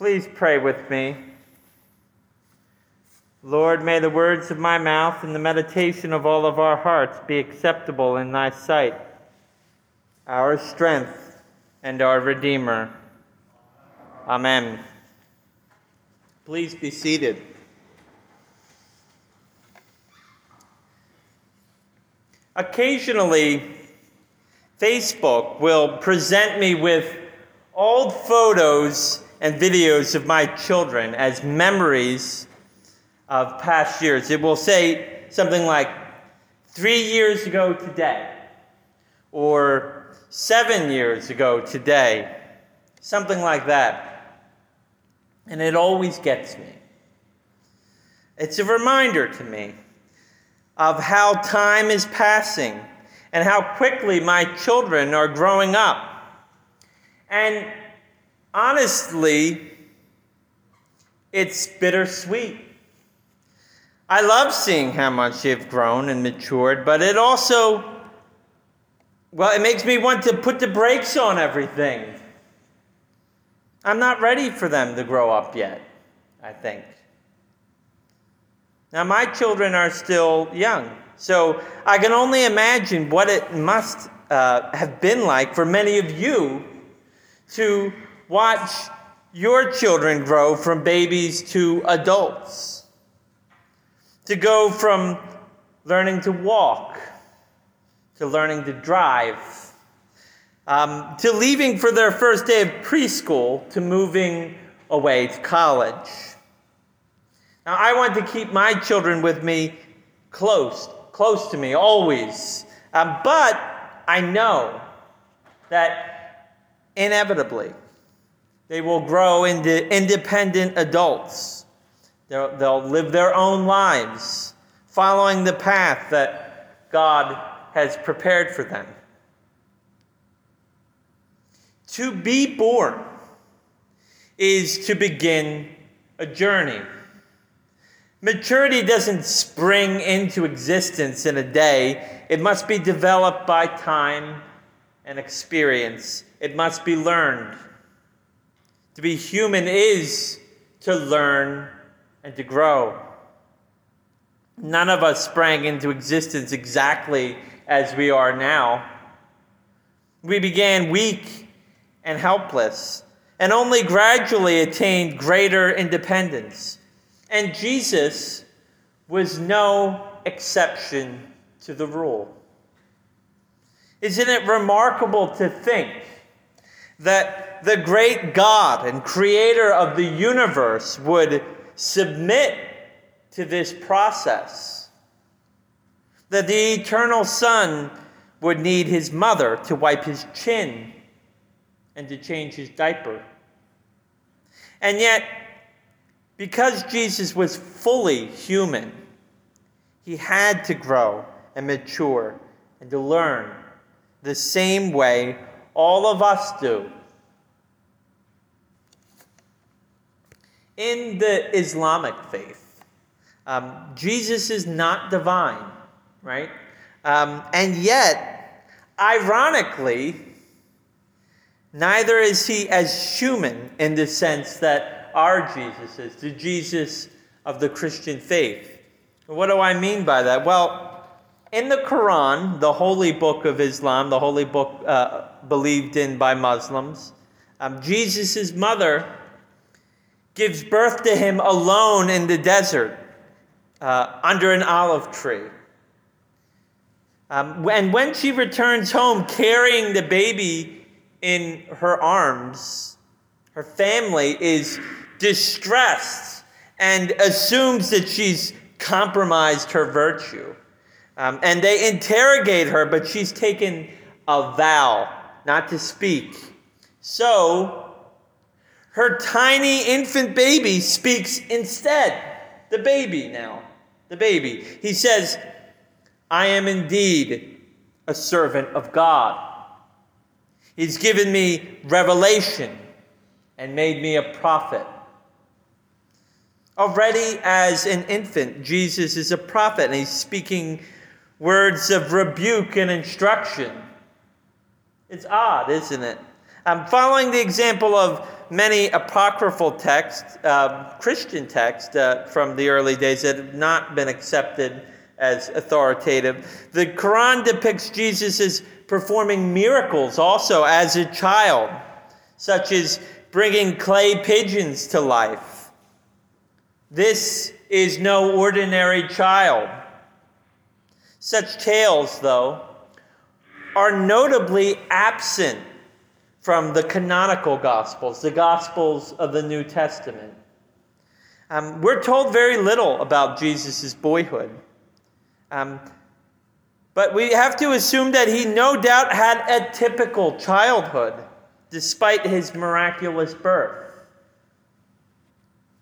Please pray with me. Lord, may the words of my mouth and the meditation of all of our hearts be acceptable in thy sight, our strength and our Redeemer. Amen. Please be seated. Occasionally, Facebook will present me with old photos and videos of my children as memories of past years. It will say something like, three years ago today, or seven years ago today, something like that. And it always gets me. It's a reminder to me of how time is passing and how quickly my children are growing up. And honestly, it's bittersweet. I love seeing how much they've grown and matured, but it also, well, it makes me want to put the brakes on everything. I'm not ready for them to grow up yet, I think. Now, my children are still young, so I can only imagine what it must uh, have been like for many of you to watch your children grow from babies to adults, to go from learning to walk to learning to drive, um, to leaving for their first day of preschool to moving away to college. Now, I want to keep my children with me close, close to me, always. Um, but I know that inevitably they will grow into independent adults. They'll, they'll live their own lives, following the path that God has prepared for them. To be born is to begin a journey. Maturity doesn't spring into existence in a day. It must be developed by time and experience. It must be learned. To be human is to learn and to grow. None of us sprang into existence exactly as we are now. We began weak and helpless, and only gradually attained greater independence. And Jesus was no exception to the rule. Isn't it remarkable to think that the great God and creator of the universe would submit to this process? That the eternal Son would need his mother to wipe his chin and to change his diaper. And yet, because Jesus was fully human, he had to grow and mature and to learn the same way all of us do. In the Islamic faith, um, Jesus is not divine, right? Um, and yet, ironically, neither is he as human in the sense that our Jesus is, the Jesus of the Christian faith. What do I mean by that? Well, in the Quran, the holy book of Islam, the holy book uh, believed in by Muslims, um, Jesus' mother gives birth to him alone in the desert uh, under an olive tree. Um, and when she returns home carrying the baby in her arms, her family is distressed and assumes that she's compromised her virtue. Um, and they interrogate her, but she's taken a vow not to speak. So, her tiny infant baby speaks instead. The baby now. The baby. He says, I am indeed a servant of God. He's given me revelation and made me a prophet. Already as an infant, Jesus is a prophet and he's speaking words of rebuke and instruction. It's odd, isn't it? I'm following the example of many apocryphal texts, uh, Christian texts uh, from the early days that have not been accepted as authoritative. The Quran depicts Jesus as performing miracles also as a child, such as bringing clay pigeons to life. This is no ordinary child. Such tales, though, are notably absent from the canonical Gospels, the Gospels of the New Testament. Um, we're told very little about Jesus' boyhood. Um, but we have to assume that he no doubt had a typical childhood, despite his miraculous birth.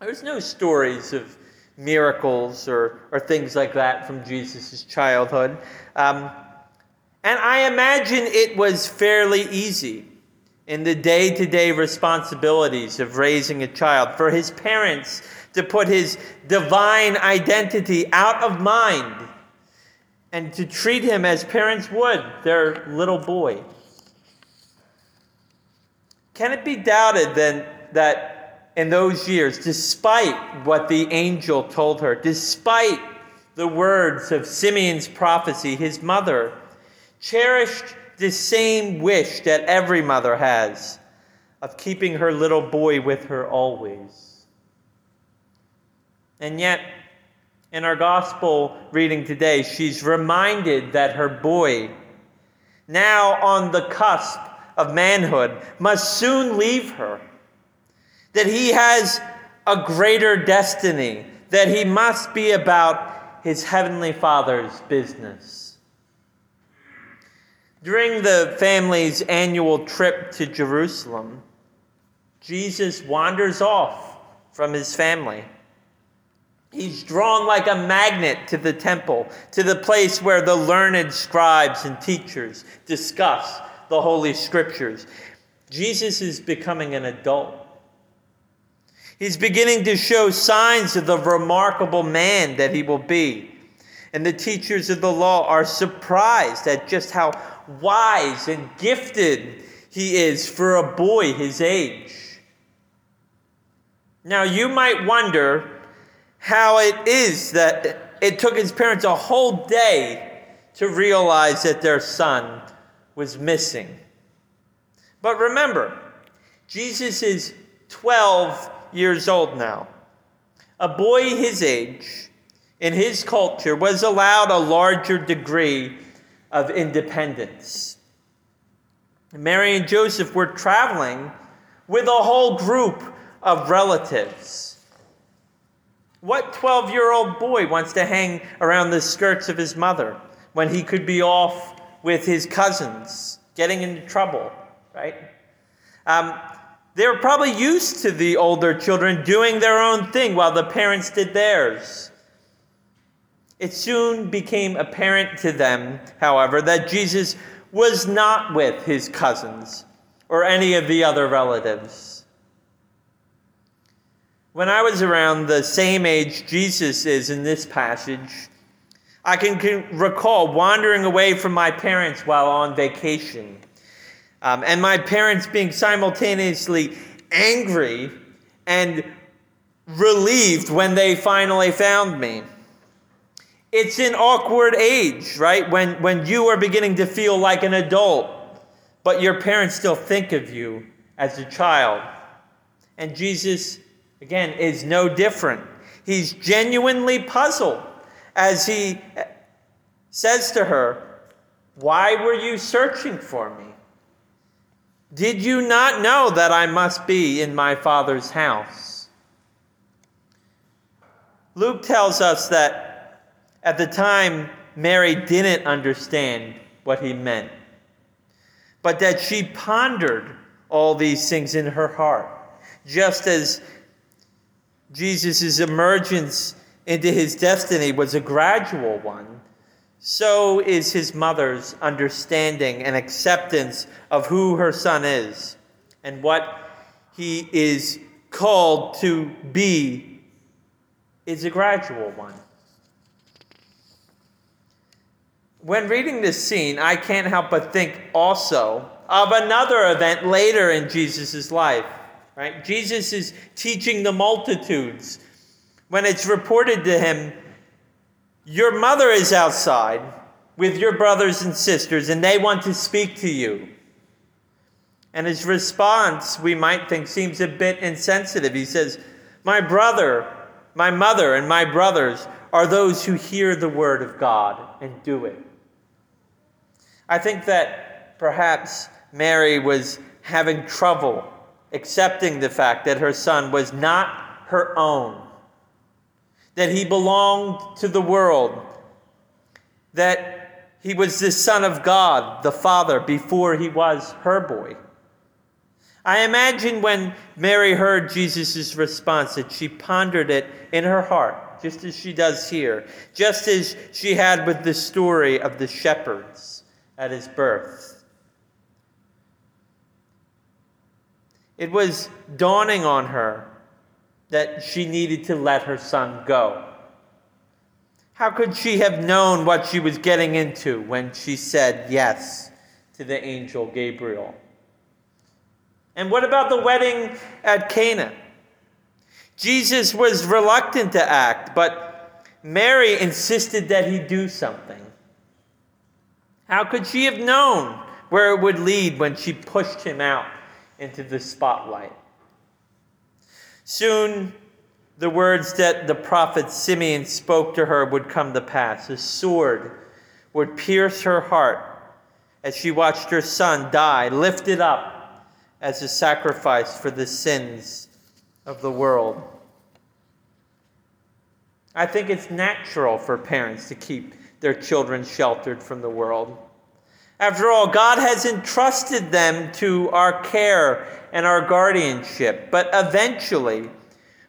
There's no stories of miracles or, or things like that from Jesus' childhood. Um, and I imagine it was fairly easy in the day to day responsibilities of raising a child for his parents to put his divine identity out of mind and to treat him as parents would their little boy. Can it be doubted then that in those years, despite what the angel told her, despite the words of Simeon's prophecy, his mother cherished the same wish that every mother has of keeping her little boy with her always. And yet, in our gospel reading today, she's reminded that her boy, now on the cusp of manhood, must soon leave her, that he has a greater destiny, that he must be about his heavenly Father's business. During the family's annual trip to Jerusalem, Jesus wanders off from his family. He's drawn like a magnet to the temple, to the place where the learned scribes and teachers discuss the Holy Scriptures. Jesus is becoming an adult. He's beginning to show signs of the remarkable man that he will be. And the teachers of the law are surprised at just how wise and gifted he is for a boy his age. Now, you might wonder how it is that it took his parents a whole day to realize that their son was missing. But remember, Jesus is 12 years old now. A boy his age, in his culture, was allowed a larger degree of independence. Mary and Joseph were traveling with a whole group of relatives. What 12 year old boy wants to hang around the skirts of his mother when he could be off with his cousins, getting into trouble, right? Um, they were probably used to the older children doing their own thing while the parents did theirs. It soon became apparent to them, however, that Jesus was not with his cousins or any of the other relatives. When I was around the same age Jesus is in this passage, I can recall wandering away from my parents while on vacation, um, and my parents being simultaneously angry and relieved when they finally found me. It's an awkward age, right? When, when you are beginning to feel like an adult, but your parents still think of you as a child. And Jesus, again, is no different. He's genuinely puzzled as he eh, says to her, Why were you searching for me? Did you not know that I must be in my Father's house? Luke tells us that at the time, Mary didn't understand what he meant, but that she pondered all these things in her heart, just as Jesus' emergence into his destiny was a gradual one, so is his mother's understanding and acceptance of who her son is and what he is called to be is a gradual one. When reading this scene, I can't help but think also of another event later in Jesus' life, Right? Jesus is teaching the multitudes. When it's reported to him, Your mother is outside with your brothers and sisters, and they want to speak to you. And his response, we might think, seems a bit insensitive. He says, My brother, my mother, and my brothers are those who hear the word of God and do it. I think that perhaps Mary was having trouble accepting the fact that her son was not her own, that he belonged to the world, that he was the Son of God, the Father, before he was her boy. I imagine when Mary heard Jesus' response that she pondered it in her heart, just as she does here, just as she had with the story of the shepherds at his birth. It was dawning on her that she needed to let her son go. How could she have known what she was getting into when she said yes to the angel Gabriel? And what about the wedding at Cana? Jesus was reluctant to act, but Mary insisted that he do something. How could she have known where it would lead when she pushed him out into the spotlight? Soon, the words that the prophet Simeon spoke to her would come to pass. A sword would pierce her heart as she watched her son die, lifted up as a sacrifice for the sins of the world. I think it's natural for parents to keep their children sheltered from the world. After all, God has entrusted them to our care and our guardianship, but eventually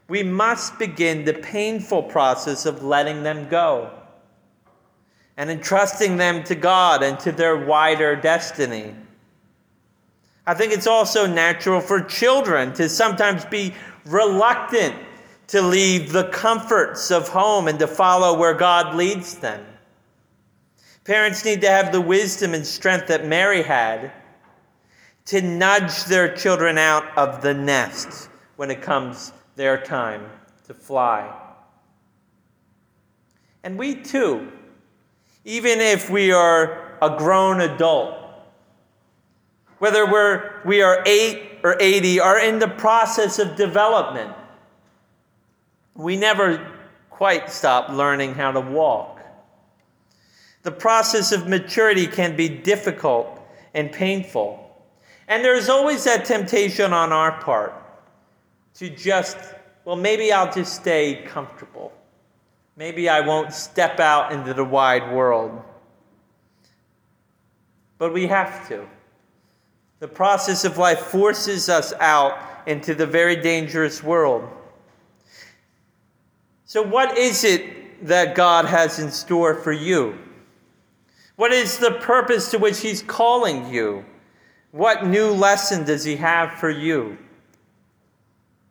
we must begin the painful process of letting them go and entrusting them to God and to their wider destiny. I think it's also natural for children to sometimes be reluctant to leave the comforts of home and to follow where God leads them. Parents need to have the wisdom and strength that Mary had to nudge their children out of the nest when it comes their time to fly. And we too, even if we are a grown adult, whether we're, we are 8 or 80, are in the process of development. We never quite stop learning how to walk. The process of maturity can be difficult and painful. And there's always that temptation on our part to just, well, maybe I'll just stay comfortable. Maybe I won't step out into the wide world. But we have to. The process of life forces us out into the very dangerous world. So, what is it that God has in store for you? What is the purpose to which He's calling you? What new lesson does He have for you?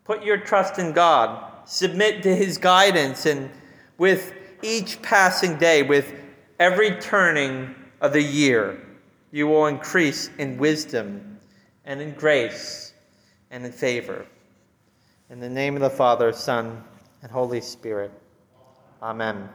Put your trust in God, submit to His guidance, and with each passing day, with every turning of the year, you will increase in wisdom and in grace and in favor. In the name of the Father, Son, and Holy Spirit. Amen.